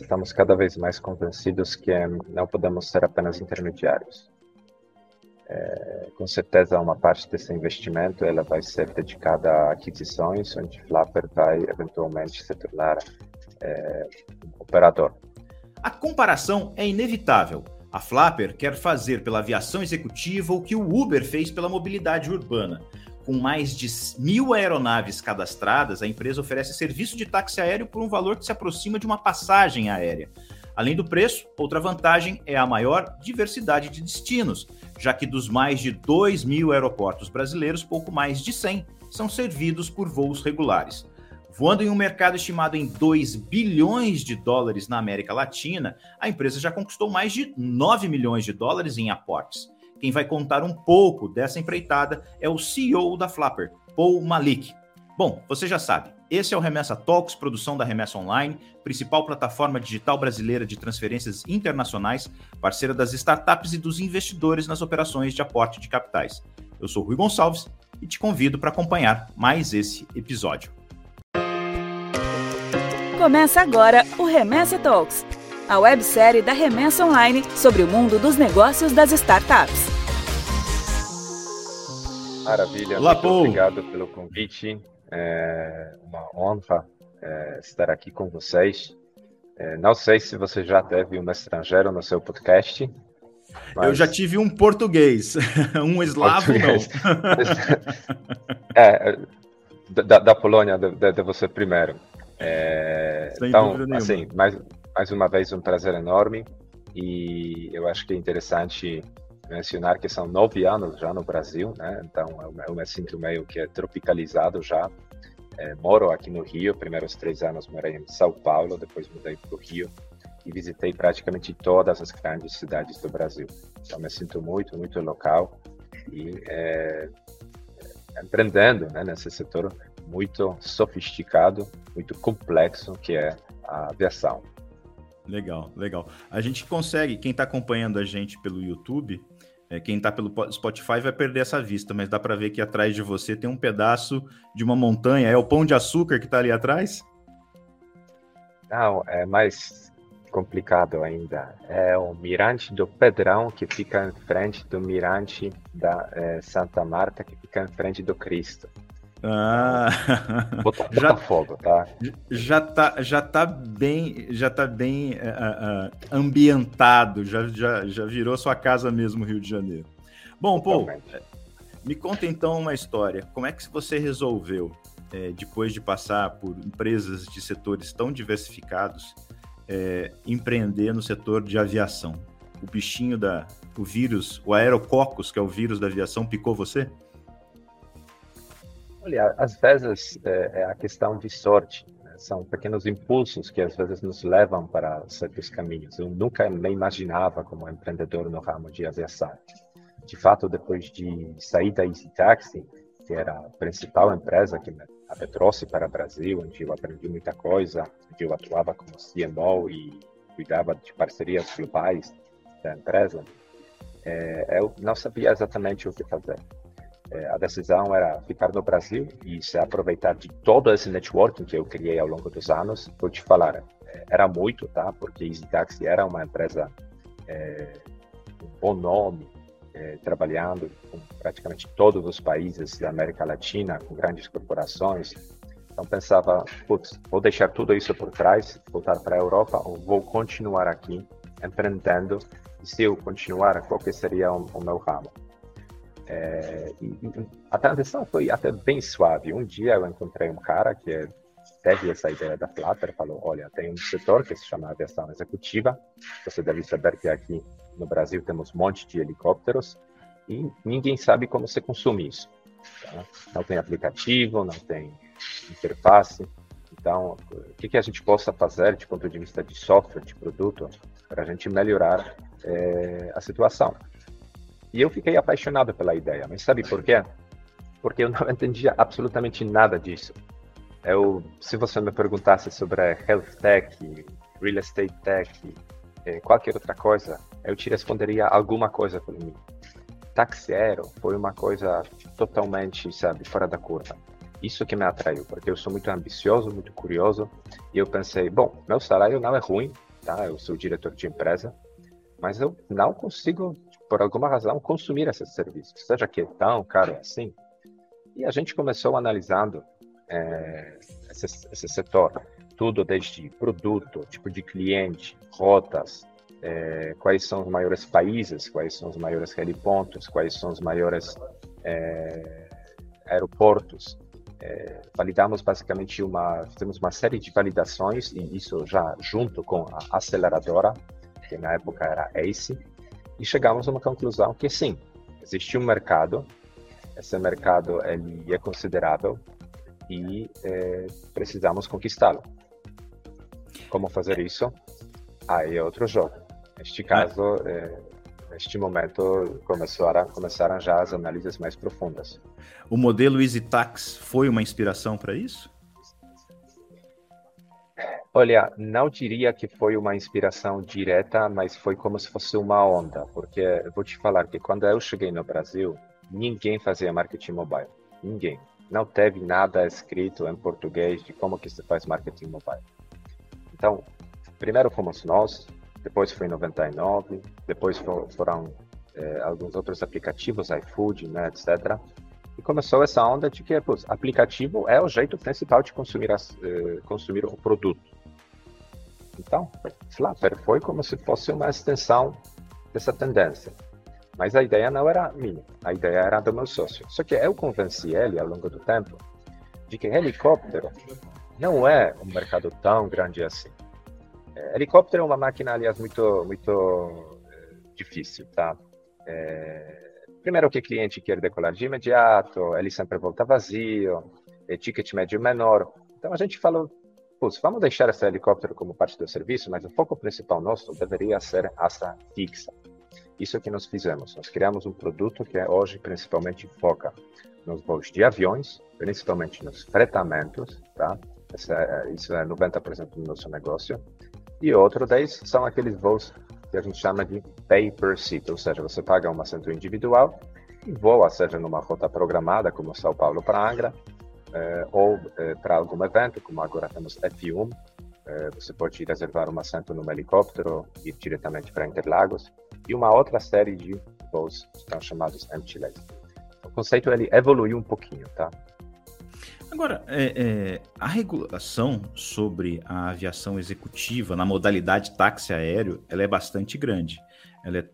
estamos cada vez mais convencidos que não podemos ser apenas intermediários. É, com certeza, uma parte desse investimento ela vai ser dedicada a aquisições, onde Flapper vai eventualmente se tornar é, operador. A comparação é inevitável. A Flapper quer fazer pela aviação executiva o que o Uber fez pela mobilidade urbana. Com mais de mil aeronaves cadastradas, a empresa oferece serviço de táxi aéreo por um valor que se aproxima de uma passagem aérea. Além do preço, outra vantagem é a maior diversidade de destinos, já que dos mais de 2 mil aeroportos brasileiros, pouco mais de 100 são servidos por voos regulares. Voando em um mercado estimado em 2 bilhões de dólares na América Latina, a empresa já conquistou mais de 9 milhões de dólares em aportes. Quem vai contar um pouco dessa empreitada é o CEO da Flapper, Paul Malik. Bom, você já sabe, esse é o Remessa Talks, produção da Remessa Online, principal plataforma digital brasileira de transferências internacionais, parceira das startups e dos investidores nas operações de aporte de capitais. Eu sou Rui Gonçalves e te convido para acompanhar mais esse episódio. Começa agora o Remessa Talks, a websérie da Remessa Online sobre o mundo dos negócios das startups. Maravilha, Olá, muito Paul. obrigado pelo convite. É uma honra é, estar aqui com vocês. É, não sei se você já teve um estrangeiro no seu podcast. Mas... Eu já tive um português, um eslavo português. não. é, da, da Polônia, de, de você primeiro. É, então, assim, mais, mais uma vez um prazer enorme e eu acho que é interessante mencionar que são nove anos já no Brasil, né? Então eu me sinto meio que é tropicalizado já. É, moro aqui no Rio, primeiros três anos morei em São Paulo, depois mudei para o Rio e visitei praticamente todas as grandes cidades do Brasil. Então me sinto muito, muito local e é, empreendendo né, nesse setor muito sofisticado, muito complexo que é a aviação. Legal, legal. A gente consegue, quem está acompanhando a gente pelo YouTube, é, quem está pelo Spotify vai perder essa vista, mas dá para ver que atrás de você tem um pedaço de uma montanha. É o pão de açúcar que está ali atrás? Não, é mais complicado ainda. É o mirante do Pedrão que fica em frente do mirante da é, Santa Marta que fica em frente do Cristo. Ah, bota, já, fogo, tá? Já tá, já tá bem, já tá bem uh, uh, ambientado, já, já, já virou sua casa mesmo, Rio de Janeiro. Bom, Paul, me conta então uma história. Como é que você resolveu, é, depois de passar por empresas de setores tão diversificados, é, empreender no setor de aviação? O bichinho da, o vírus, o aerococcus, que é o vírus da aviação, picou você? Olha, às vezes é, é a questão de sorte. Né? São pequenos impulsos que às vezes nos levam para certos caminhos. Eu nunca me imaginava como empreendedor no ramo de aviação. De fato, depois de sair da Easy Taxi, que era a principal empresa que me trouxe para o Brasil, onde eu aprendi muita coisa, onde eu atuava como CMO e cuidava de parcerias globais da empresa, é, eu não sabia exatamente o que fazer. É, a decisão era ficar no Brasil e se aproveitar de todo esse networking que eu criei ao longo dos anos. Vou te falar, é, era muito, tá? Porque Easy Taxi era uma empresa é, um bom nome, é, trabalhando com praticamente todos os países da América Latina, com grandes corporações. Então pensava, putz, vou deixar tudo isso por trás, voltar para a Europa ou vou continuar aqui empreendendo e se eu continuar, qual que seria o, o meu ramo? É, e, a transição foi até bem suave. Um dia eu encontrei um cara que teve essa ideia da Flutter, falou, olha, tem um setor que se chama aviação executiva, você deve saber que aqui no Brasil temos um monte de helicópteros e ninguém sabe como se consome isso. Tá? Não tem aplicativo, não tem interface. Então, o que, que a gente possa fazer de ponto de vista de software, de produto, para a gente melhorar é, a situação? E eu fiquei apaixonado pela ideia, mas sabe por quê? Porque eu não entendia absolutamente nada disso. Eu, se você me perguntasse sobre health tech, real estate tech, eh, qualquer outra coisa, eu te responderia alguma coisa por mim. Taxi aero foi uma coisa totalmente, sabe, fora da curva. Isso que me atraiu, porque eu sou muito ambicioso, muito curioso, e eu pensei, bom, meu salário não é ruim, tá? Eu sou diretor de empresa, mas eu não consigo, por alguma razão, consumir esses serviços, seja que é tão caro assim. E a gente começou analisando é, esse, esse setor, tudo desde produto, tipo de cliente, rotas, é, quais são os maiores países, quais são os maiores helipontos, quais são os maiores é, aeroportos. É, validamos basicamente uma, fizemos uma série de validações e isso já junto com a aceleradora, que na época era ACE, e chegamos a uma conclusão que sim, existe um mercado, esse mercado ele é considerável e é, precisamos conquistá-lo. Como fazer isso? Aí é outro jogo. Neste caso, é, neste momento, começaram, começaram já as análises mais profundas. O modelo EasyTax foi uma inspiração para isso? Olha, não diria que foi uma inspiração direta, mas foi como se fosse uma onda, porque eu vou te falar que quando eu cheguei no Brasil, ninguém fazia marketing mobile, ninguém. Não teve nada escrito em português de como que se faz marketing mobile. Então, primeiro fomos nós, depois foi 99, depois foram é, alguns outros aplicativos, iFood, né, etc. E começou essa onda de que pô, aplicativo é o jeito principal de consumir, as, eh, consumir o produto. Então, Flapper foi como se fosse uma extensão dessa tendência. Mas a ideia não era minha, a ideia era do meu sócio. Só que eu convenci ele ao longo do tempo de que helicóptero não é um mercado tão grande assim. É, helicóptero é uma máquina, aliás, muito, muito é, difícil, tá? É, primeiro que o cliente quer decolar de imediato, ele sempre volta vazio, é ticket médio menor. Então a gente falou, putz, vamos deixar esse helicóptero como parte do serviço, mas o foco principal nosso deveria ser asa fixa. Isso que nós fizemos. Nós criamos um produto que hoje principalmente foca nos voos de aviões, principalmente nos fretamentos, tá? É, isso é 90% do nosso negócio. E outro 10 são aqueles voos que a gente chama de pay per seat, ou seja, você paga um assento individual e voa, seja numa rota programada, como São Paulo para Angra, ou eh, para algum evento, como agora temos F1, eh, você pode reservar um assento num helicóptero e ir diretamente para Interlagos, e uma outra série de voos que são chamados empty legs. O conceito ele evoluiu um pouquinho, tá? Agora, é, é, a regulação sobre a aviação executiva na modalidade táxi aéreo, ela é bastante grande. Ela é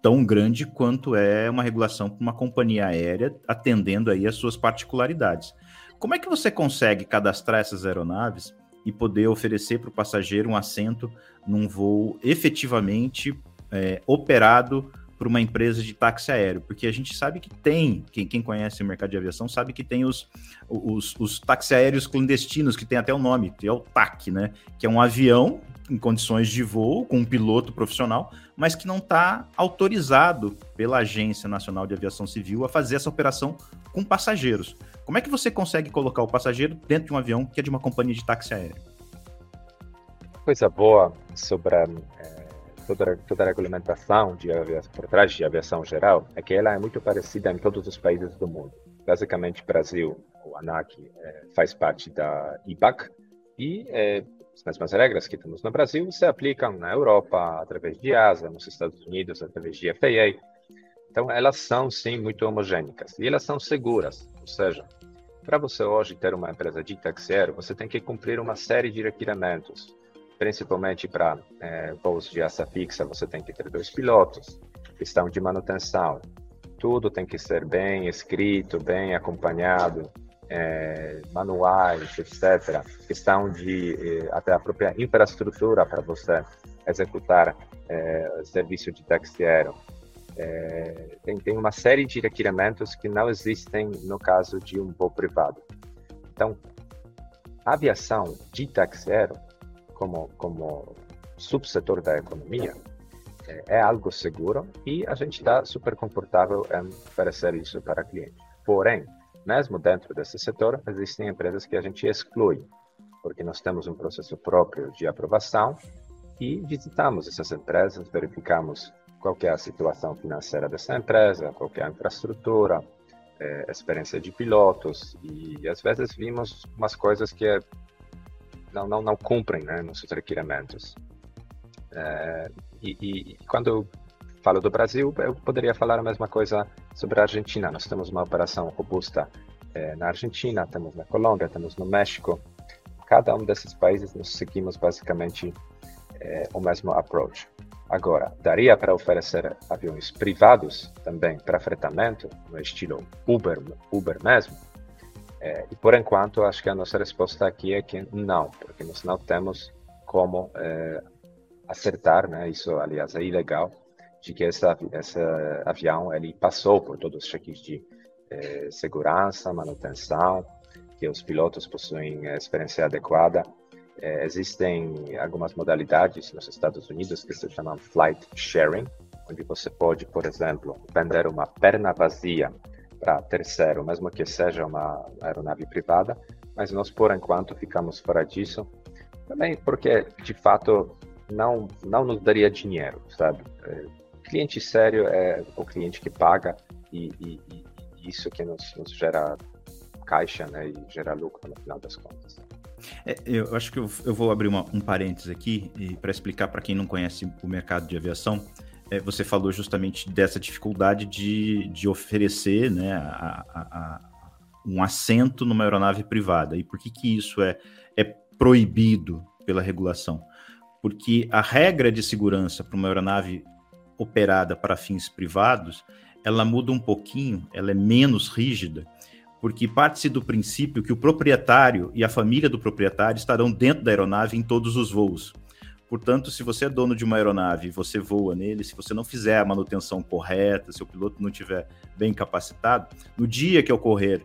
tão grande quanto é uma regulação para uma companhia aérea atendendo aí as suas particularidades. Como é que você consegue cadastrar essas aeronaves e poder oferecer para o passageiro um assento num voo efetivamente é, operado para uma empresa de táxi aéreo, porque a gente sabe que tem, quem, quem conhece o mercado de aviação sabe que tem os, os, os táxi aéreos clandestinos, que tem até o nome, que é o TAC, né? Que é um avião em condições de voo, com um piloto profissional, mas que não está autorizado pela Agência Nacional de Aviação Civil a fazer essa operação com passageiros. Como é que você consegue colocar o passageiro dentro de um avião que é de uma companhia de táxi aéreo? Coisa boa sobre é toda, toda a regulamentação de aviação, por trás de aviação geral é que ela é muito parecida em todos os países do mundo. Basicamente, Brasil, o ANAC é, faz parte da IBAC e é, as mesmas regras que temos no Brasil se aplicam na Europa através de ASA, nos Estados Unidos através de FAA. Então, elas são sim muito homogênicas e elas são seguras, ou seja, para você hoje ter uma empresa de aéreo, você tem que cumprir uma série de requerimentos principalmente para é, voos de asa fixa, você tem que ter dois pilotos, questão de manutenção, tudo tem que ser bem escrito, bem acompanhado, é, manuais, etc. Questão de é, até a própria infraestrutura para você executar é, serviço de táxi aéreo. É, tem, tem uma série de requerimentos que não existem no caso de um voo privado. Então, a aviação de aéreo como, como subsetor da economia, é, é algo seguro e a gente está super confortável em oferecer isso para cliente. Porém, mesmo dentro desse setor, existem empresas que a gente exclui, porque nós temos um processo próprio de aprovação e visitamos essas empresas, verificamos qual é a situação financeira dessa empresa, qual é a infraestrutura, é, experiência de pilotos e às vezes vimos umas coisas que não, não, não cumprem né, nos requerimentos. É, e, e, quando falo do Brasil, eu poderia falar a mesma coisa sobre a Argentina. Nós temos uma operação robusta é, na Argentina, temos na Colômbia, temos no México. Cada um desses países nós seguimos basicamente é, o mesmo approach. Agora, daria para oferecer aviões privados também para fretamento, no estilo Uber, Uber mesmo? É, e por enquanto, acho que a nossa resposta aqui é que não, porque nós não temos como é, acertar, né? Isso, aliás, é ilegal, de que esse avião ele passou por todos os cheques de é, segurança, manutenção, que os pilotos possuem experiência adequada é, existem algumas modalidades nos Estados Unidos que se chamam flight sharing, onde você pode, por exemplo, vender uma perna vazia para terceiro, mesmo que seja uma aeronave privada, mas nós, por enquanto, ficamos fora disso, também porque, de fato, não, não nos daria dinheiro, sabe? É, cliente sério é o cliente que paga e, e, e isso que nos, nos gera caixa né, e gera lucro no final das contas. É, eu acho que eu, eu vou abrir uma, um parênteses aqui para explicar para quem não conhece o mercado de aviação. É, você falou justamente dessa dificuldade de, de oferecer né, a, a, a, um assento numa aeronave privada. E por que, que isso é, é proibido pela regulação? Porque a regra de segurança para uma aeronave operada para fins privados, ela muda um pouquinho, ela é menos rígida, porque parte-se do princípio que o proprietário e a família do proprietário estarão dentro da aeronave em todos os voos. Portanto, se você é dono de uma aeronave e você voa nele, se você não fizer a manutenção correta, se o piloto não estiver bem capacitado, no dia que ocorrer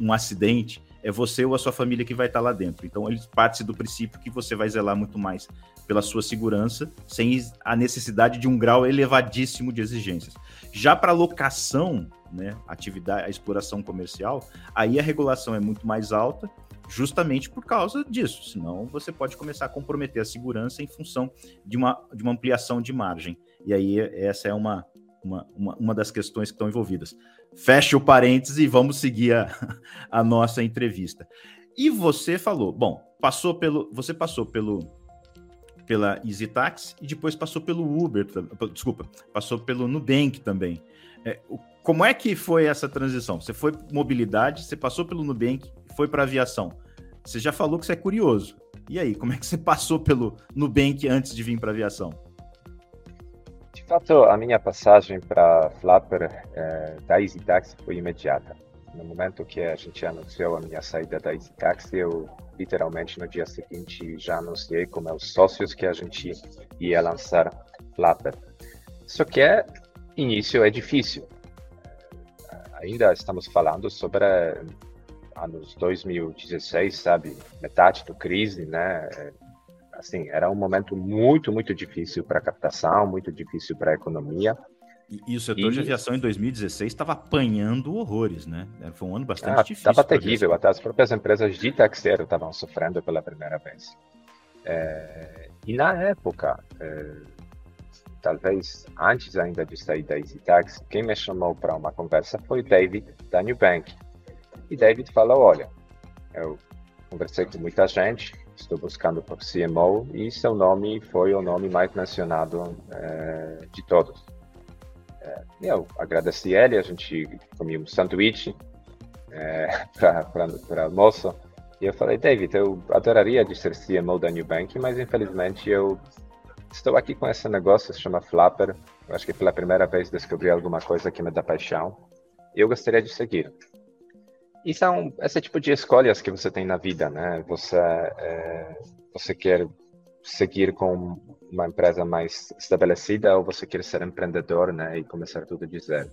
um acidente, é você ou a sua família que vai estar lá dentro. Então, ele parte do princípio que você vai zelar muito mais pela sua segurança, sem a necessidade de um grau elevadíssimo de exigências. Já para locação, né, atividade, a exploração comercial, aí a regulação é muito mais alta, justamente por causa disso. Senão você pode começar a comprometer a segurança em função de uma, de uma ampliação de margem. E aí essa é uma, uma, uma, uma das questões que estão envolvidas. Fecha o parênteses e vamos seguir a, a nossa entrevista. E você falou, bom, passou pelo, você passou pelo pela EasyTax e depois passou pelo Uber, desculpa, passou pelo Nubank também. É, como é que foi essa transição? Você foi mobilidade, você passou pelo Nubank, foi para aviação. Você já falou que você é curioso. E aí, como é que você passou pelo Nubank antes de vir para aviação? Fato, a minha passagem para Flapper é, da EasyTaxi foi imediata. No momento que a gente anunciou a minha saída da EasyTaxi, eu literalmente no dia seguinte já anunciei com meus sócios que a gente ia lançar Flapper. Só que é início é difícil. Ainda estamos falando sobre anos 2016, sabe? Metade do crise, né? Assim, era um momento muito, muito difícil para a captação, muito difícil para a economia. E, e, o setor e... de aviação em 2016 estava apanhando horrores, né? Foi um ano bastante ah, difícil. Estava terrível, até as próprias empresas de taxeiro estavam sofrendo pela primeira vez. É... e na época, é talvez antes ainda de sair da EasyTax, quem me chamou para uma conversa foi David da Nubank. E David falou, olha, eu conversei com muita gente, estou buscando por CMO e seu nome foi o nome mais mencionado é, de todos. É, eu agradeci ele, a gente comia um sanduíche é, para almoço. E eu falei, David, eu adoraria de ser CMO da Nubank, mas infelizmente eu Estou aqui com esse negócio, se chama Flapper. Eu acho que pela primeira vez descobri alguma coisa que me dá paixão. Eu gostaria de seguir. E são esse tipo de escolhas que você tem na vida, né? Você, é, você quer seguir com uma empresa mais estabelecida ou você quer ser empreendedor, né? E começar tudo de zero.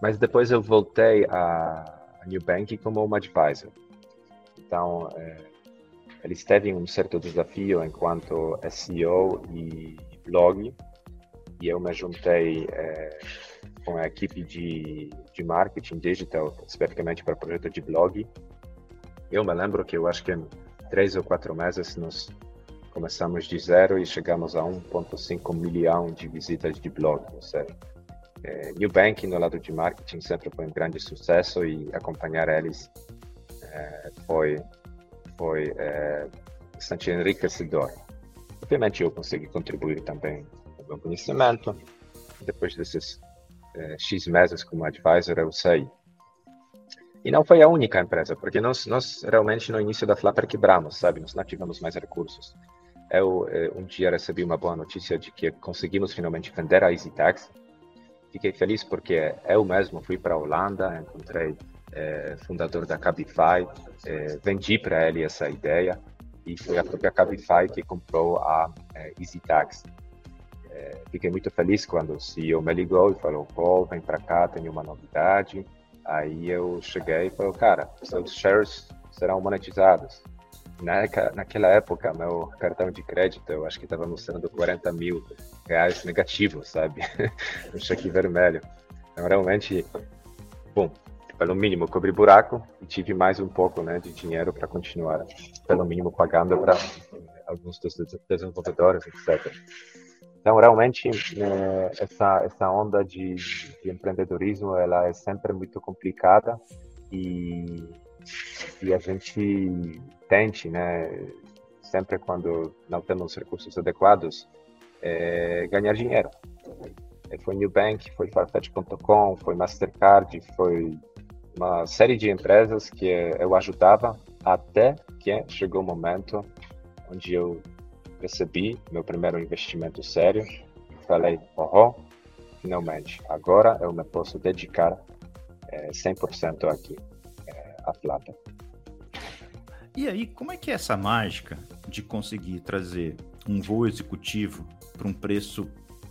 Mas depois eu voltei a, New Bank como um advisor. Então, é, eles teve um certo desafio enquanto SEO e blog, e eu me juntei é, com a equipe de, de marketing digital, especificamente para projeto de blog. Eu me lembro que eu acho que em três ou quatro meses nós começamos de zero e chegamos a 1.5 milhão de visitas de blog, ou seja, É, New Bank no lado de marketing sempre foi um grande sucesso e acompanhar eles é, foi foi é, bastante enriquecedor. Obviamente eu consegui contribuir também com o meu conhecimento. Depois desses é, X meses como advisor eu saí. E não foi a única empresa, porque nós, nós realmente no início da Flapper quebramos, sabe? Nós não tivemos mais recursos. Eu é, um dia recebi uma boa notícia de que conseguimos finalmente vender a EasyTax. Fiquei feliz porque eu mesmo fui para a Holanda, encontrei é, fundador da Cabify, é, vendi para ele essa ideia e foi a própria Cabify que comprou a é, EasyTax. É, fiquei muito feliz quando o CEO me ligou e falou, Paul, vem para cá, tenho uma novidade. Aí eu cheguei e falei, cara, seus shares serão monetizados. Na, naquela época, meu cartão de crédito, eu acho que estava mostrando 40 mil reais negativos, sabe? um cheque vermelho. Então, realmente, bom, pelo mínimo cobri buraco e tive mais um pouco né, de dinheiro para continuar, pelo mínimo, pagando para alguns dos desenvolvedores, etc. Então, realmente, né, essa, essa onda de, de, empreendedorismo, ela é sempre muito complicada e, e a gente tente, né, sempre quando não temos recursos adequados, é, ganhar dinheiro. Foi Nubank, foi Farfetch.com, foi Mastercard, foi uma série de empresas que eu ajudava até que chegou o momento onde eu recebi meu primeiro investimento sério. Falei, oh, finalmente, agora eu me posso dedicar é, 100% aqui é, à Flata. E aí, como é que é essa mágica de conseguir trazer um voo executivo para um preço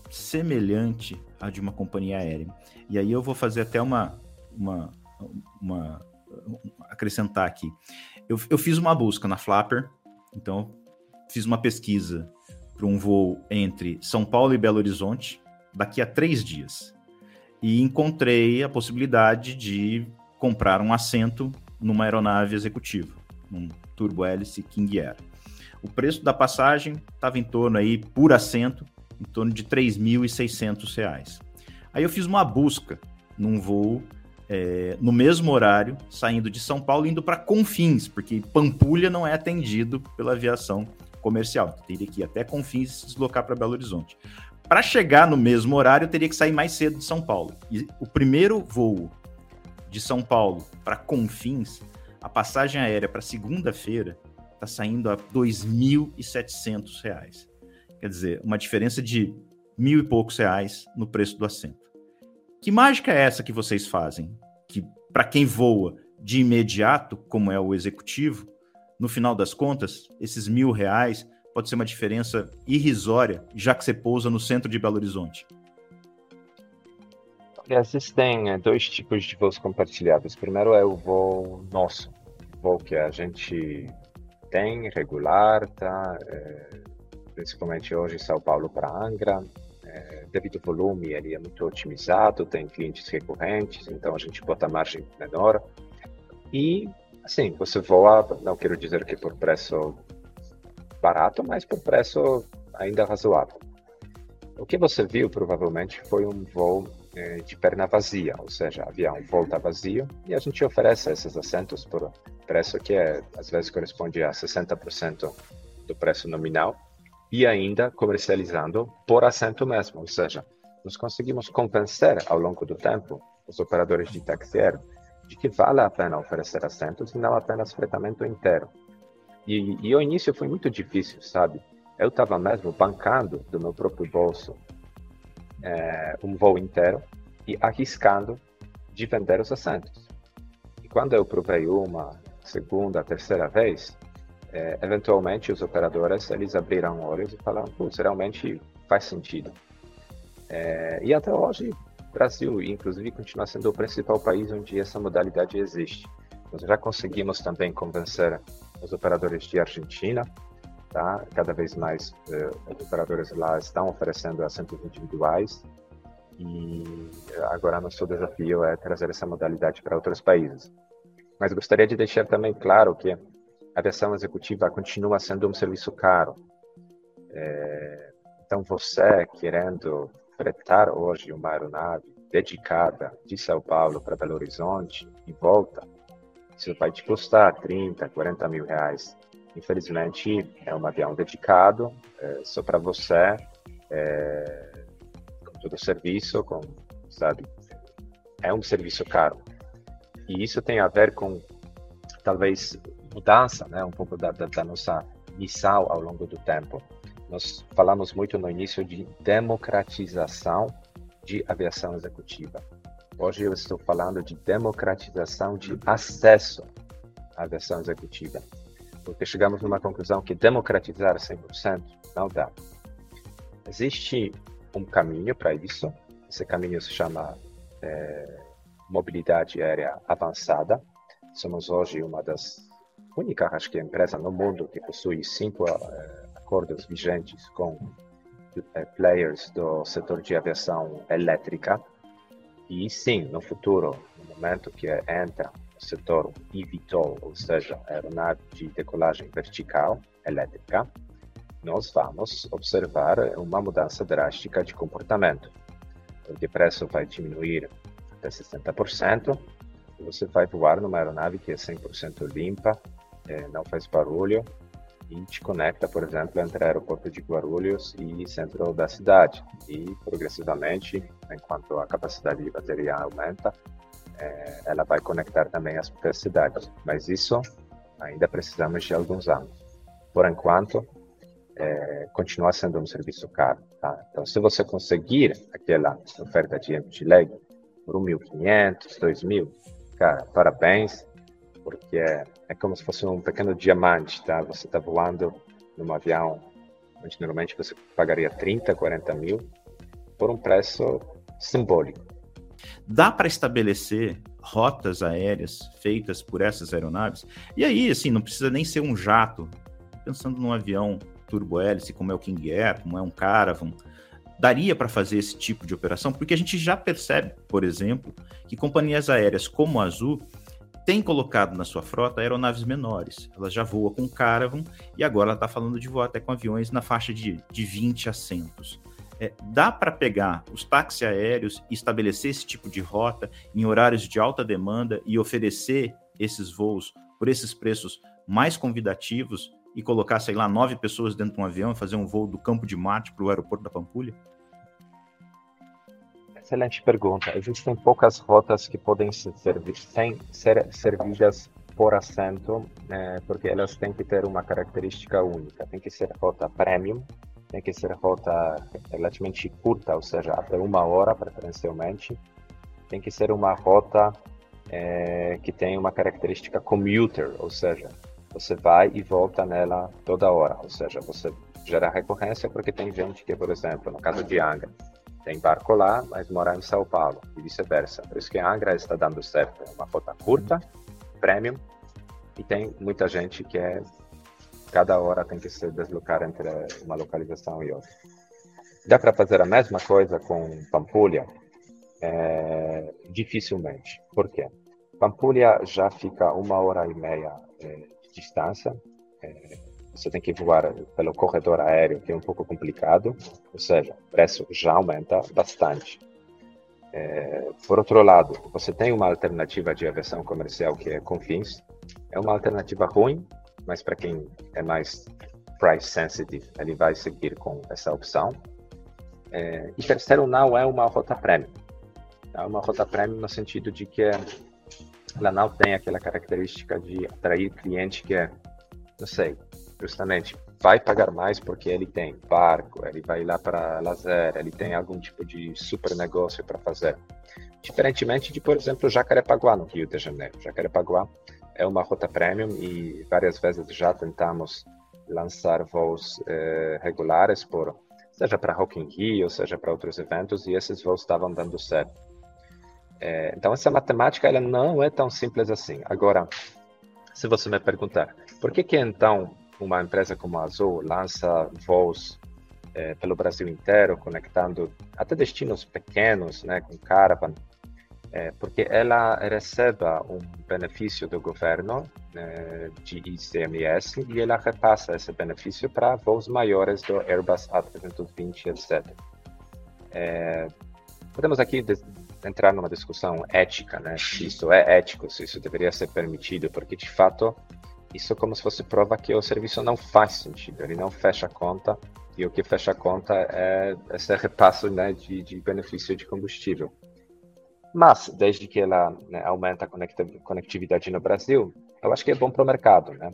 semelhante a de uma companhia aérea? E aí eu vou fazer até uma, uma, uma acrescentar aqui. Eu, eu fiz uma busca na Flapper, então fiz uma pesquisa para um voo entre São Paulo e Belo Horizonte daqui a três dias. E encontrei a possibilidade de comprar um assento numa aeronave executiva, um Turbo Hélice King Air. O preço da passagem estava em torno aí, por assento, em torno de R$ 3.600. Aí eu fiz uma busca num voo é, no mesmo horário, saindo de São Paulo indo para Confins, porque Pampulha não é atendido pela aviação comercial. Então, teria que ir até Confins e se deslocar para Belo Horizonte. Para chegar no mesmo horário, eu teria que sair mais cedo de São Paulo. E o primeiro voo de São Paulo para Confins, a passagem aérea para segunda-feira está saindo a R$ 2.700. Quer dizer, uma diferença de mil e poucos reais no preço do assento. Que mágica é essa que vocês fazem? Que para quem voa de imediato, como é o executivo, no final das contas, esses mil reais pode ser uma diferença irrisória, já que você pousa no centro de Belo Horizonte? Existem dois tipos de voos compartilhados. Primeiro é o voo nosso, voo que a gente tem regular, tá? É, principalmente hoje São Paulo para Angra. É, devido ao volume, ele é muito otimizado, tem clientes recorrentes, então a gente bota margem menor. E Sim, você voa, não quero dizer que por preço barato, mas por preço ainda razoável. O que você viu provavelmente foi um voo eh, de perna vazia, ou seja, avião volta vazio e a gente oferece esses assentos por preço que é, às vezes corresponde a 60% do preço nominal e ainda comercializando por assento mesmo, ou seja, nós conseguimos convencer ao longo do tempo os operadores de táxi aéreo de que vale a pena oferecer assentos e não apenas fretamento inteiro. E, e o início foi muito difícil, sabe? Eu estava mesmo bancando do meu próprio bolso é, um voo inteiro e arriscando de vender os assentos. E quando eu provei uma, segunda, terceira vez, é, eventualmente os operadores eles abriram olhos e falaram, putz, realmente faz sentido. É, e até hoje Brasil, inclusive, continua sendo o principal país onde essa modalidade existe. Nós já conseguimos também convencer os operadores de Argentina, tá? Cada vez mais eh, os operadores lá estão oferecendo assentos individuais e agora nosso desafio é trazer essa modalidade para outros países. Mas gostaria de deixar também claro que a aviação executiva continua sendo um serviço caro. É, então, você querendo fretar hoje uma aeronave dedicada de São Paulo para Belo Horizonte e volta, isso vai te custar 30, 40 mil reais. Infelizmente, é um avião dedicado é, só para você, é, com todo o serviço, com, sabe, é um serviço caro. E isso tem a ver com, talvez, mudança, né, um pouco da, da, da nossa missão ao longo do tempo. Nós falamos muito no início de democratização de aviação executiva. Hoje eu estou falando de democratização de acesso à aviação executiva, porque chegamos numa conclusão que democratizar 100% não dá. Existe um caminho para isso, esse caminho se chama é, mobilidade aérea avançada. Somos hoje uma das únicas, acho que, empresas no mundo que possui cinco é, acordos vigentes com é, players do setor de aviação elétrica e sim, no futuro, no momento que entra o setor eVTOL, ou seja, aeronave de decolagem vertical elétrica, nós vamos observar uma mudança drástica de comportamento. O preço vai diminuir até 60%, e você vai voar numa aeronave que é 100% limpa, é, não faz barulho, e te conecta, por exemplo, entre o aeroporto de Guarulhos e centro da cidade. E progressivamente, enquanto a capacidade de bateria aumenta, é, ela vai conectar também as outras cidades. Mas isso ainda precisamos de alguns anos. Por enquanto, é, continua sendo um serviço caro. Tá? Então, se você conseguir aquela oferta de empty por 1.500, 2.000, cara, parabéns, porque é, como se fosse um pequeno diamante, tá? Você está voando num avião onde normalmente você pagaria 30, 40 mil por um preço simbólico. Dá para estabelecer rotas aéreas feitas por essas aeronaves? E aí, assim, não precisa nem ser um jato. Pensando num avião turbohélice, como é o King Air, como é um Caravan, daria para fazer esse tipo de operação? Porque a gente já percebe, por exemplo, que companhias aéreas como a Azul tem colocado na sua frota aeronaves menores. Ela já voa com Caravan e agora ela está falando de voar até com aviões na faixa de, de 20 assentos. É, dá para pegar os táxis aéreos e estabelecer esse tipo de rota em horários de alta demanda e oferecer esses voos por esses preços mais convidativos e colocar, sei lá, nove pessoas dentro de um avião e fazer um voo do Campo de Marte para o aeroporto da Pampulha? Excelente pergunta. Existem poucas rotas que podem ser, sem ser servidas por assento, né, porque elas têm que ter uma característica única. Tem que ser rota premium, tem que ser rota relativamente curta, ou seja, até uma hora preferencialmente. Tem que ser uma rota é, que tem uma característica commuter, ou seja, você vai e volta nela toda hora, ou seja, você gera recorrência porque tem gente que, por exemplo, no caso de Angra, tem barco lá, mas mora em São Paulo e vice-versa. Por isso que a Angra está dando certo. É uma rota curta, premium, e tem muita gente que é cada hora tem que se deslocar entre uma localização e outra. Dá para fazer a mesma coisa com Pampulha? É, dificilmente. Por quê? Pampulha já fica uma hora e meia é, de distância. É, você tem que voar pelo corredor aéreo, que é um pouco complicado, ou seja, o preço já aumenta bastante. É, por outro lado, você tem uma alternativa de aviação comercial que é Confins. É uma alternativa ruim, mas para quem é mais price sensitive, ele vai seguir com essa opção. É, e terceiro, não é uma rota premium. É uma rota premium no sentido de que ela não tem aquela característica de atrair cliente que é, não sei, justamente vai pagar mais porque ele tem barco, ele vai lá para lazer, ele tem algum tipo de super negócio para fazer. Diferentemente de, por exemplo, Jacarepaguá, no Rio de Janeiro. Jacarepaguá é uma rota premium e várias vezes já tentamos lançar voos eh, regulares, por, seja para Rock in Rio, seja para outros eventos, e esses voos estavam dando certo. É, então, essa matemática ela não é tão simples assim. Agora, se você me perguntar, por que que então uma empresa como a Azul lança voos é, pelo Brasil inteiro, conectando até destinos pequenos, né, com Caravan, é, porque ela recebe um benefício do governo né, de ICMS e ela repassa esse benefício para voos maiores do Airbus A320, etc. É, podemos aqui entrar numa discussão ética, né? Se isso é ético, se isso deveria ser permitido, porque de fato isso é como se fosse prova que o serviço não faz sentido, ele não fecha a conta e o que fecha a conta é esse repasso né, de, de benefício de combustível. Mas, desde que ela né, aumenta a conectividade no Brasil, eu acho que é bom para o mercado, né?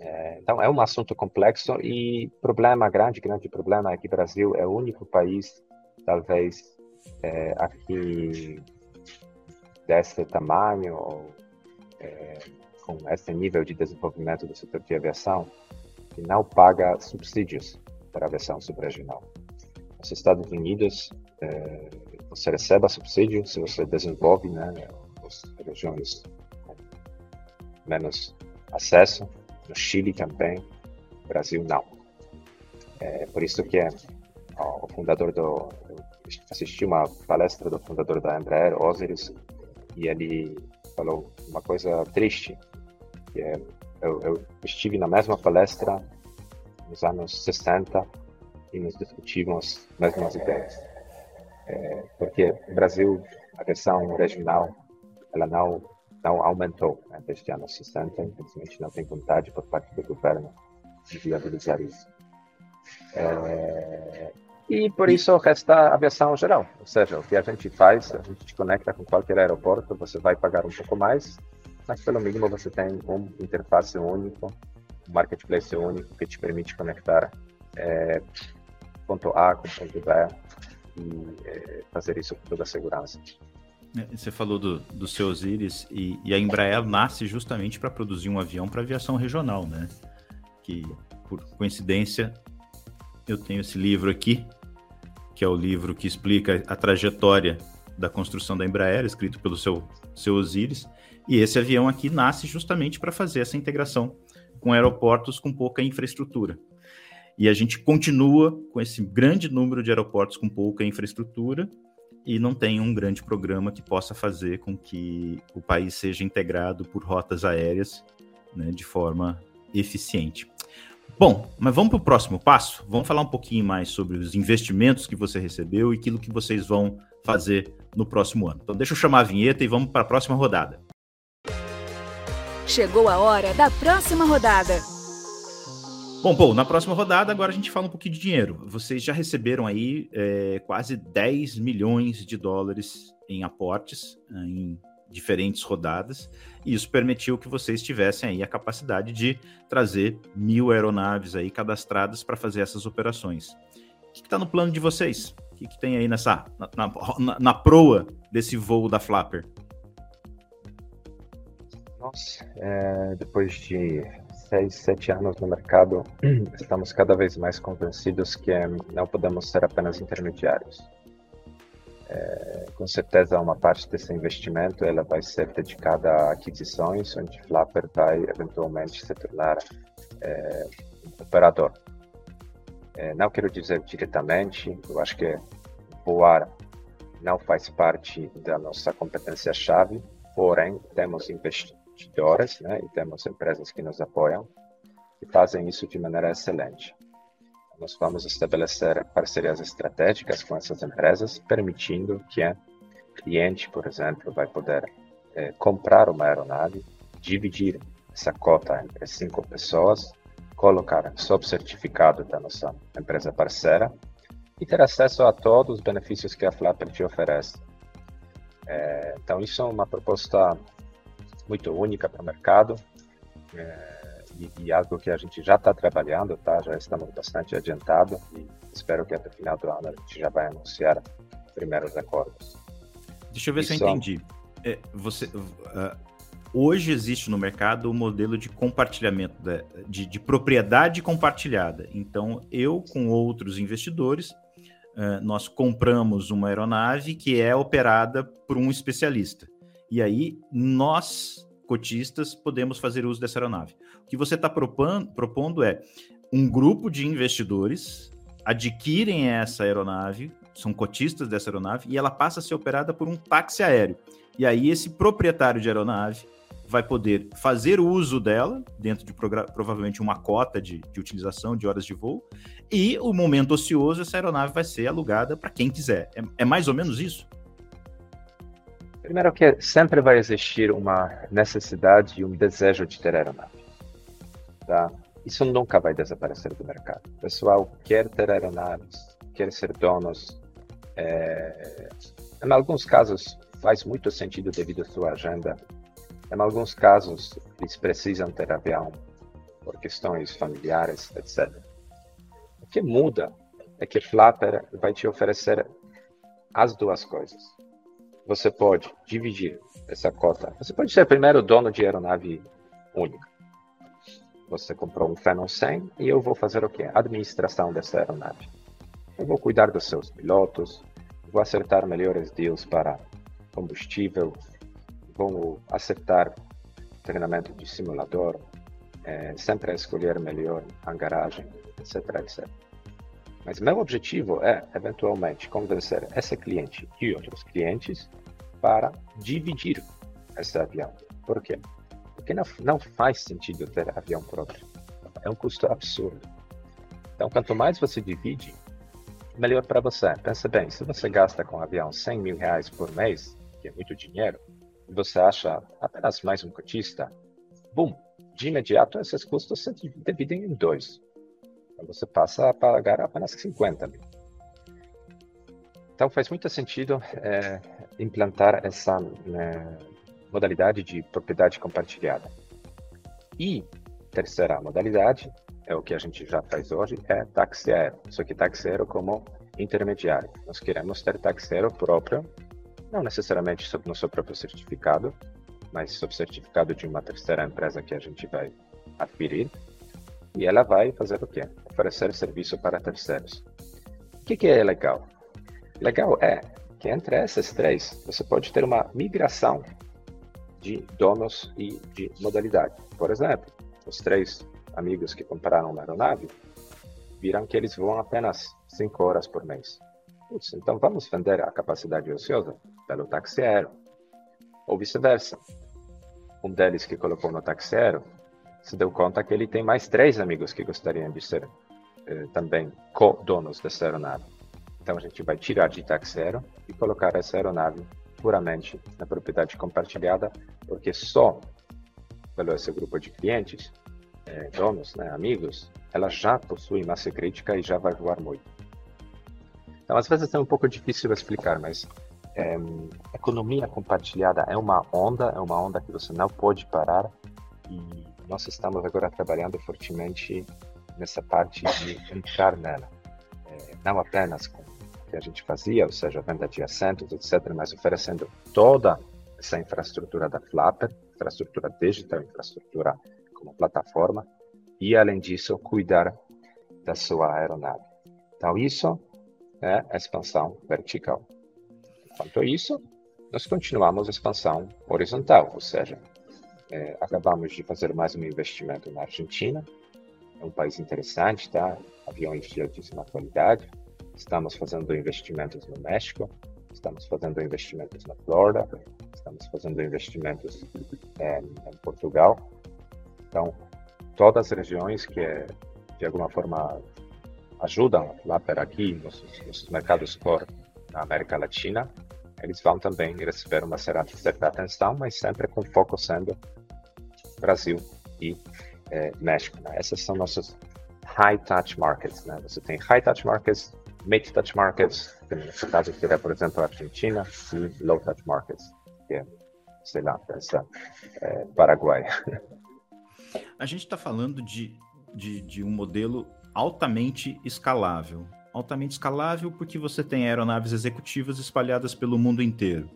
É, então, é um assunto complexo e problema grande, grande problema é que o Brasil é o único país, talvez, é, aqui desse tamanho ou é, com esse nível de desenvolvimento do setor de aviação que não paga subsídios para a aviação subregional. Nos Estados Unidos, é, você recebe subsídio se você desenvolve né, as regiões com menos acesso. No Chile também, no Brasil não. É por isso que ó, o fundador do... assisti uma palestra do fundador da Embraer, Osiris, e ele falou uma coisa triste, que é, eu, eu estive na mesma palestra nos anos 60 e nos discutimos as mesmas ideias. É, porque no Brasil, a versão regional, ela não, não aumentou né, desde os anos 60, infelizmente não tem vontade por parte do governo de viabilizar isso. É, e por isso resta a aviação geral, ou seja, o que a gente faz, a gente te conecta com qualquer aeroporto, você vai pagar um pouco mais, mas pelo mínimo você tem uma interface único, um marketplace único que te permite conectar é, ponto A com ponto B e é, fazer isso com toda a segurança. É, você falou do, do seu Osiris e, e a Embraer nasce justamente para produzir um avião para aviação regional, né? Que, por coincidência, eu tenho esse livro aqui, que é o livro que explica a trajetória da construção da Embraer, escrito pelo seu, seu Osiris, e esse avião aqui nasce justamente para fazer essa integração com aeroportos com pouca infraestrutura. E a gente continua com esse grande número de aeroportos com pouca infraestrutura e não tem um grande programa que possa fazer com que o país seja integrado por rotas aéreas né, de forma eficiente. Bom, mas vamos para o próximo passo? Vamos falar um pouquinho mais sobre os investimentos que você recebeu e aquilo que vocês vão fazer no próximo ano. Então, deixa eu chamar a vinheta e vamos para a próxima rodada. Chegou a hora da próxima rodada. Bom, Paul, na próxima rodada, agora a gente fala um pouquinho de dinheiro. Vocês já receberam aí é, quase 10 milhões de dólares em aportes é, em diferentes rodadas, e isso permitiu que vocês tivessem aí a capacidade de trazer mil aeronaves aí cadastradas para fazer essas operações. O que está no plano de vocês? O que, que tem aí nessa na, na, na proa desse voo da Flapper? É, depois de seis, sete anos no mercado, estamos cada vez mais convencidos que não podemos ser apenas intermediários. É, com certeza, uma parte desse investimento ela vai ser dedicada a aquisições, onde Flapper vai eventualmente se tornar é, operador. É, não quero dizer diretamente, eu acho que voar não faz parte da nossa competência-chave, porém, temos investido investidores, né, e temos empresas que nos apoiam, e fazem isso de maneira excelente. Nós vamos estabelecer parcerias estratégicas com essas empresas, permitindo que o cliente, por exemplo, vai poder é, comprar uma aeronave, dividir essa cota entre cinco pessoas, colocar sob certificado da nossa empresa parceira e ter acesso a todos os benefícios que a Flapper te oferece. É, então, isso é uma proposta muito única para o mercado é, e, e, algo que a gente já está trabalhando, tá? Já estamos bastante adiantado e espero que até o final do ano a gente já vai anunciar primeiros acordos. Deixa eu ver se eu entendi. É, você, uh, hoje existe no mercado o um modelo de compartilhamento, de, de, de, propriedade compartilhada. Então, eu com outros investidores, uh, nós compramos uma aeronave que é operada por um especialista. E aí, nós, cotistas, podemos fazer uso dessa aeronave. O que você está propondo é um grupo de investidores adquirem essa aeronave, são cotistas dessa aeronave, e ela passa a ser operada por um táxi aéreo. E aí, esse proprietário de aeronave vai poder fazer uso dela, dentro de provavelmente uma cota de, de, utilização de horas de voo, e o momento ocioso, essa aeronave vai ser alugada para quem quiser. É, é mais ou menos isso? Primeiro que sempre vai existir uma necessidade e um desejo de ter aeronave. Tá? Isso nunca vai desaparecer do mercado. O pessoal quer ter aeronaves, quer ser donos. É... Em alguns casos faz muito sentido devido à sua agenda. Em alguns casos eles precisam ter avião por questões familiares, etc. O que muda é que Flutter vai te oferecer as duas coisas você pode dividir essa cota. Você pode ser primeiro dono de aeronave única. Você comprou um Phenom 100 e eu vou fazer o quê? Administração dessa aeronave. Eu vou cuidar dos seus pilotos, vou acertar melhores deals para combustível, vou acertar treinamento de simulador, é, sempre escolher melhor a garagem, etc, etc. Mas meu objetivo é, eventualmente, convencer esse cliente e outros clientes para dividir esse avião. Por quê? Porque não, não faz sentido ter avião próprio. É um custo absurdo. Então, quanto mais você divide, melhor para você. Pensa bem, se você gasta com avião 100 mil reais por mês, que é muito dinheiro, e você acha apenas mais um cotista, bum, de imediato esses custos se dividem em dois. Você passa a pagar apenas 50 mil. Então faz muito sentido é, implantar essa né, modalidade de propriedade compartilhada. E terceira modalidade é o que a gente já faz hoje, é táxi. Só que táxi como intermediário. Nós queremos ter táxi aéreo próprio, não necessariamente no seu próprio certificado, mas sob certificado de uma terceira empresa que a gente vai adquirir e ela vai fazer o quê? Oferecer serviço para terceiros. O que, que é legal? Legal é que entre essas três você pode ter uma migração de donos e de modalidade. Por exemplo, os três amigos que compraram uma aeronave viram que eles voam apenas 5 horas por mês. Putz, então vamos vender a capacidade ociosa pelo táxi aéreo. Ou vice-versa. Um deles que colocou no táxi aéreo se deu conta que ele tem mais três amigos que gostariam de ser eh, também co-donos dessa aeronave. Então a gente vai tirar de táxi aéreo e colocar essa aeronave puramente na propriedade compartilhada, porque só pelo esse grupo de clientes, eh, donos, né, amigos, ela já possui massa crítica e já vai voar muito. Então às vezes é um pouco difícil explicar, mas é, economia compartilhada é uma onda, é uma onda que você não pode parar e nós estamos agora trabalhando fortemente nessa parte de entrar nela. É, não apenas com o que a gente fazia, ou seja, venda de assentos, etc., mas oferecendo toda essa infraestrutura da Flapper, infraestrutura digital, infraestrutura como plataforma, e além disso, cuidar da sua aeronave. Então, isso é a expansão vertical. Enquanto isso, nós continuamos a expansão horizontal, ou seja, é, acabamos de fazer mais um investimento na Argentina. Um país interessante, tá? Aviões de altíssima qualidade. Estamos fazendo investimentos no México. Estamos fazendo investimentos na Flórida. Estamos fazendo investimentos é, em Portugal. Então, todas as regiões que de alguma forma ajudam lá para aqui, nossos, nossos mercados core na América Latina, eles vão também receber uma certa atenção, mas sempre com foco sendo Brasil e é, México. Né? Essas são nossas high touch markets. Né? Você tem high touch markets, mid touch markets, que nesse caso seria, por exemplo, a Argentina, e low touch markets, que é, sei lá, essa, é, Paraguai. A gente está falando de, de, de um modelo altamente escalável. Altamente escalável porque você tem aeronaves executivas espalhadas pelo mundo inteiro.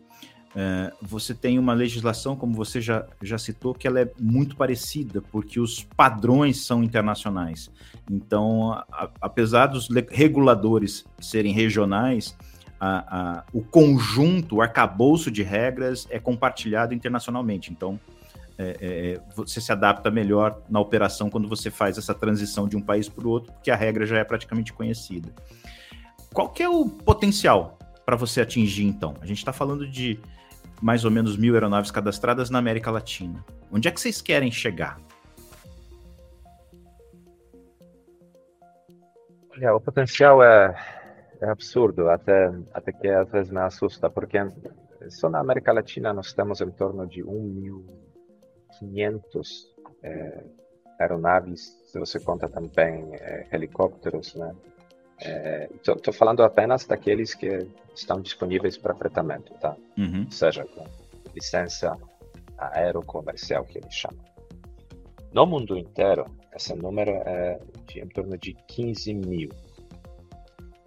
É, você tem uma legislação, como você já, já citou, que ela é muito parecida, porque os padrões são internacionais. Então, a, apesar dos reguladores serem regionais, a, a, o conjunto, o arcabouço de regras é compartilhado internacionalmente. Então, é, é, é você se adapta melhor na operação quando você faz essa transição de um país para o outro, porque a regra já é praticamente conhecida. Qual que é o potencial para você atingir, então? A gente está falando de mais ou menos mil aeronaves cadastradas na América Latina. Onde é que vocês querem chegar? Olha, o potencial é, é absurdo, até, até que às vezes me assusta, porque só na América Latina nós temos em torno de 1.500 é, aeronaves, se você conta também é, helicópteros, né? Estou é, falando apenas daqueles que estão disponíveis para fretamento, tá? Uhum. Ou seja, com licença aerocomercial que eles chamam. No mundo inteiro, esse número é de em torno de 15 mil.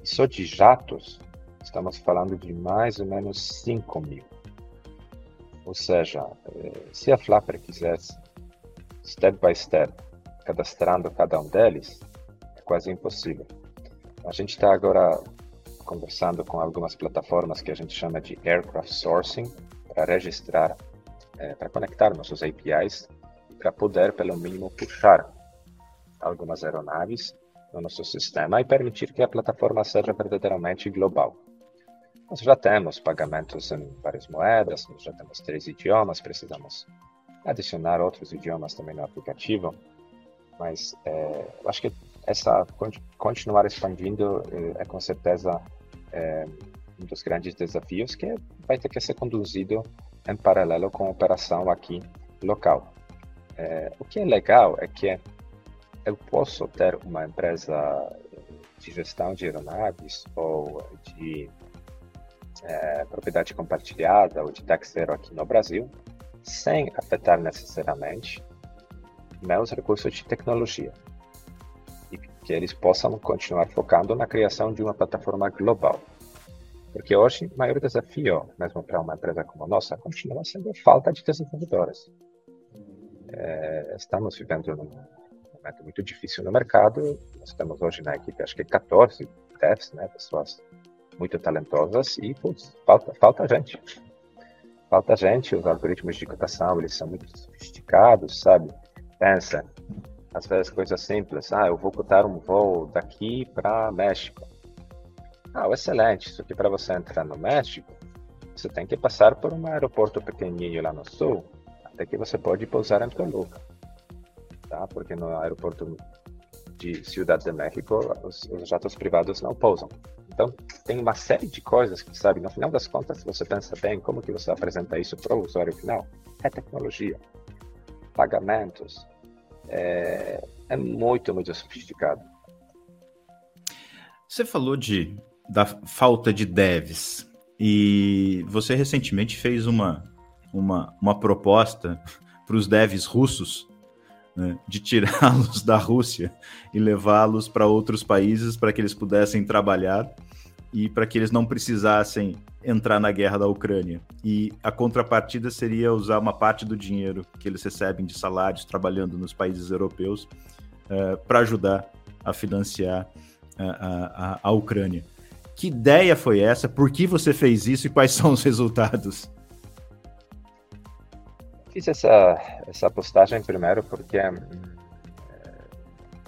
E só de jatos, estamos falando de mais ou menos 5 mil. Ou seja, eh, se a Flapper quisesse, step by step, cadastrando cada um deles, é quase impossível. A gente está agora conversando com algumas plataformas que a gente chama de aircraft sourcing para registrar, é, para conectar nossos APIs e para poder, pelo mínimo, puxar algumas aeronaves no nosso sistema e permitir que a plataforma seja verdadeiramente global. Nós já temos pagamentos em várias moedas, nós já temos três idiomas, precisamos adicionar outros idiomas também no aplicativo, mas é, eu acho que essa continuar expandindo é, é com certeza é, um dos grandes desafios que vai ter que ser conduzido em paralelo com a operação aqui local. É, o que é legal é que eu posso ter uma empresa de gestão de aeronaves ou de é, propriedade compartilhada ou de tax zero aqui no Brasil, sem afetar necessariamente meus recursos de tecnologia. Que eles possam continuar focando na criação de uma plataforma global. Porque hoje, o maior desafio, mesmo para uma empresa como a nossa, continua sendo a falta de desenvolvedores. É, estamos vivendo num momento muito difícil no mercado. Nós temos hoje na equipe, acho que 14 devs, né, pessoas muito talentosas e putz, falta, falta gente. Falta gente, os algoritmos de cotação, eles são muito sofisticados, sabe? Pensa, às vezes coisas simples, ah, eu vou cotar um voo daqui para México. Ah, excelente, só que para você entrar no México, você tem que passar por um aeroporto pequenininho lá no sul, até que você pode pousar em Toluca tá? Porque no aeroporto de Ciudad de México, os, os jatos privados não pousam. Então, tem uma série de coisas que, sabe, no final das contas, se você pensa bem, como que você apresenta isso para o usuário final? É tecnologia, pagamentos, é, é muito, muito sofisticado. Você falou de, da falta de devs e você recentemente fez uma, uma, uma proposta para os devs russos né, de tirá-los da Rússia e levá-los para outros países para que eles pudessem trabalhar e para que eles não precisassem entrar na guerra da Ucrânia. E a contrapartida seria usar uma parte do dinheiro que eles recebem de salários trabalhando nos países europeus uh, para ajudar a financiar a, a, a Ucrânia. Que ideia foi essa? Por que você fez isso e quais são os resultados? Fiz essa, essa postagem primeiro porque é,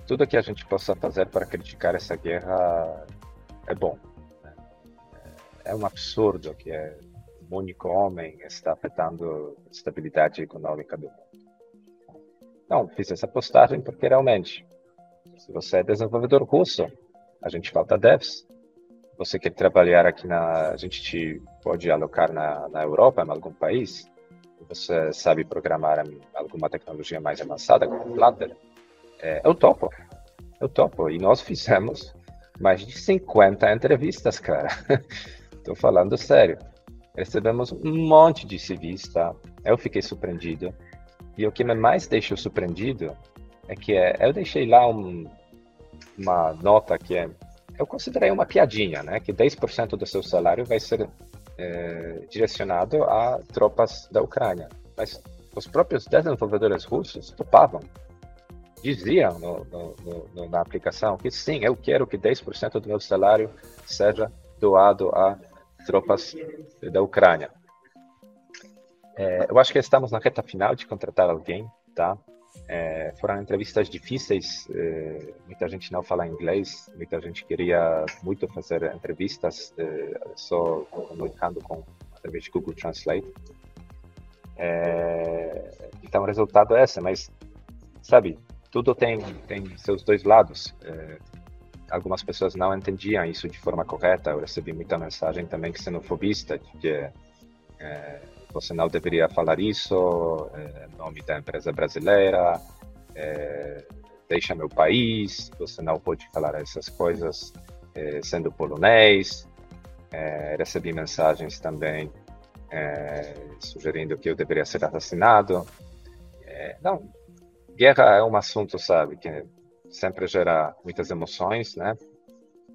tudo que a gente possa fazer para criticar essa guerra é bom. É um absurdo que é um único homem está afetando a estabilidade econômica do mundo. Não, fiz essa postagem porque realmente, se você é desenvolvedor russo, a gente falta devs. Você quer trabalhar aqui na, a gente te pode alocar na, na Europa, em algum país, você sabe programar alguma tecnologia mais avançada, como Flutter, é, eu topo. Eu topo. E nós fizemos mais de 50 entrevistas, cara. Estou falando sério. Recebemos um monte de civis, tá? Eu fiquei surpreendido. E o que me mais deixou surpreendido é que é, eu deixei lá um, uma nota que é, eu considerei uma piadinha, né? Que 10% do seu salário vai ser é, direcionado a tropas da Ucrânia. Mas os próprios desenvolvedores russos topavam, diziam no, no, no, na aplicação que sim, eu quero que 10% do meu salário seja doado a tropas da Ucrânia. É, eu acho que estamos na reta final de contratar alguém, tá? É, foram entrevistas difíceis, é, muita gente não fala inglês, muita gente queria muito fazer entrevistas é, só comunicando com através de Google Translate. É, então o resultado é esse, mas sabe, tudo tem tem seus dois lados. Algumas pessoas não entendiam isso de forma correta. Eu recebi muita mensagem também xenofobista de que é, você não deveria falar isso, é, nome da empresa brasileira, é, deixa meu país, você não pode falar essas coisas é, sendo polonês. É, recebi mensagens também é, sugerindo que eu deveria ser assassinado. Não, guerra é um assunto, sabe, que sempre gera muitas emoções, né?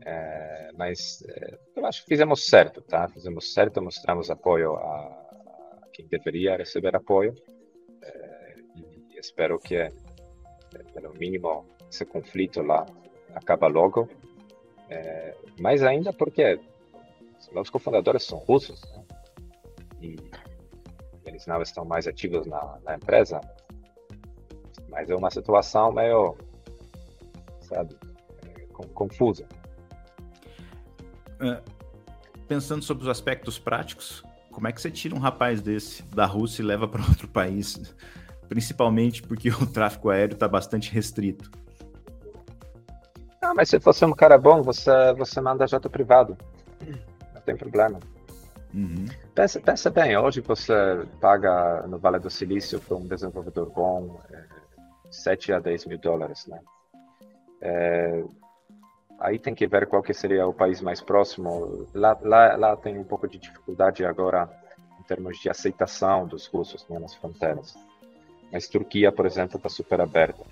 É, mas é, eu acho que fizemos certo, tá? Fizemos certo, mostramos apoio a, quem deveria receber apoio é, e espero que, é, pelo mínimo, esse conflito lá acaba logo. É, mas ainda porque os cofundadores são russos né? e eles não estão mais ativos na, na empresa, mas é uma situação meio, sabe, confusa. É, pensando sobre os aspectos práticos, como é que você tira um rapaz desse da Rússia e leva para outro país? Principalmente porque o tráfego aéreo está bastante restrito. Não, mas se fosse um cara bom, você, você manda jato privado. Não tem problema. Uhum. Pensa, pensa bem, hoje você paga no Vale do Silício para um desenvolvedor bom é, 7 a 10 mil dólares, né? É, aí tem que ver qual que seria o país mais próximo. Lá, lá, lá tem um pouco de dificuldade agora em termos de aceitação dos russos né, nas fronteiras. Mas Turquia, por exemplo, está super aberta.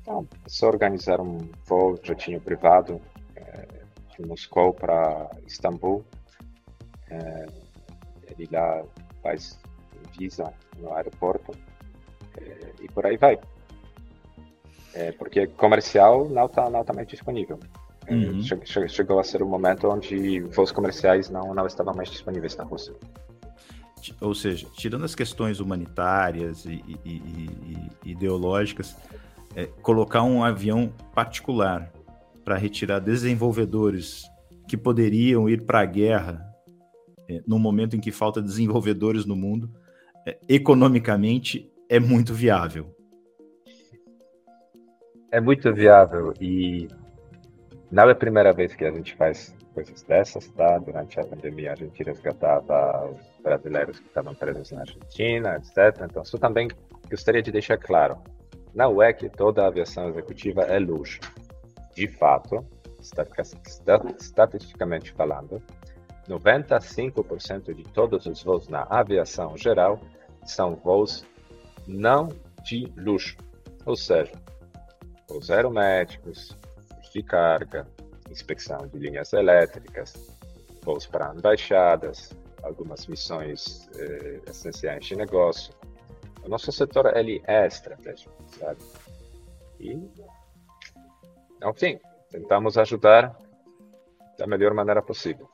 Então, é só organizar um voo, jatinho privado é, de Moscou para Istambul. É, ele lá faz visa no aeroporto é, e por aí vai. É, porque comercial não está não tá mais disponível. É, uhum. Chegou a ser um momento onde voos comerciais não, não estavam mais disponíveis na Rússia. Ou seja, tirando as questões humanitárias e, e, e, e ideológicas, é, colocar um avião particular para retirar desenvolvedores que poderiam ir para a guerra é, no momento em que falta desenvolvedores no mundo, é, economicamente é muito viável é muito viável e não é a primeira vez que a gente faz coisas dessas, tá? Durante a pandemia a gente resgatava brasileiros que estavam presos na Argentina, etc. Então, isso também gostaria de deixar claro. Não é que toda a aviação executiva é luxo. De fato, estatisticamente falando, 95% de todos os voos na aviação geral são voos não de luxo. Ou seja, os aeromédicos, os de carga, inspeção de linhas elétricas, voos para embaixadas, algumas missões eh, essenciais de negócio. O nosso setor ele é estratégico, sabe? E, enfim, tentamos ajudar da melhor maneira possível.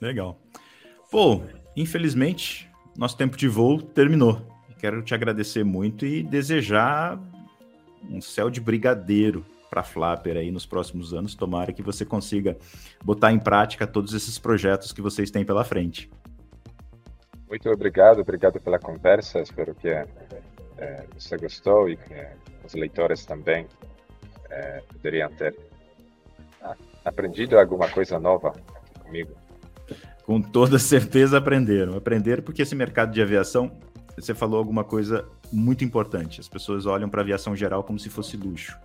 Legal. Pô, infelizmente, nosso tempo de voo terminou. Quero te agradecer muito e desejar um céu de brigadeiro para Flapper aí nos próximos anos. Tomara que você consiga botar em prática todos esses projetos que vocês têm pela frente. Muito obrigado, obrigado pela conversa. Espero que é, você gostou e que os leitores também é, poderiam ter aprendido alguma coisa nova comigo. Com toda certeza aprenderam. Aprenderam porque esse mercado de aviação você falou alguma coisa muito importante. As pessoas olham para a aviação geral como se fosse luxo.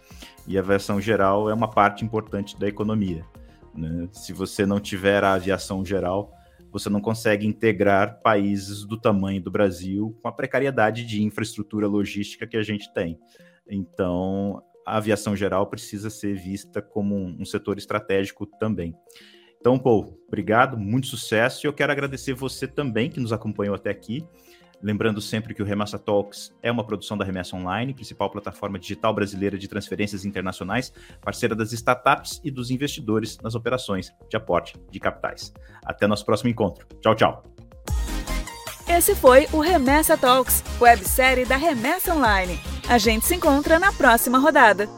E a aviação geral é uma parte importante da economia. Né? Se você não tiver a aviação geral, você não consegue integrar países do tamanho do Brasil com a precariedade de infraestrutura logística que a gente tem. Então, a aviação geral precisa ser vista como um, setor estratégico também. Então, Paul, obrigado, muito sucesso. E eu quero agradecer você também que nos acompanhou até aqui. Lembrando sempre que o Remessa Talks é uma produção da Remessa Online, principal plataforma digital brasileira de transferências internacionais, parceira das startups e dos investidores nas operações de aporte de capitais. Até nosso próximo encontro. Tchau, tchau. Esse foi o Remessa Talks, websérie da Remessa Online. A gente se encontra na próxima rodada.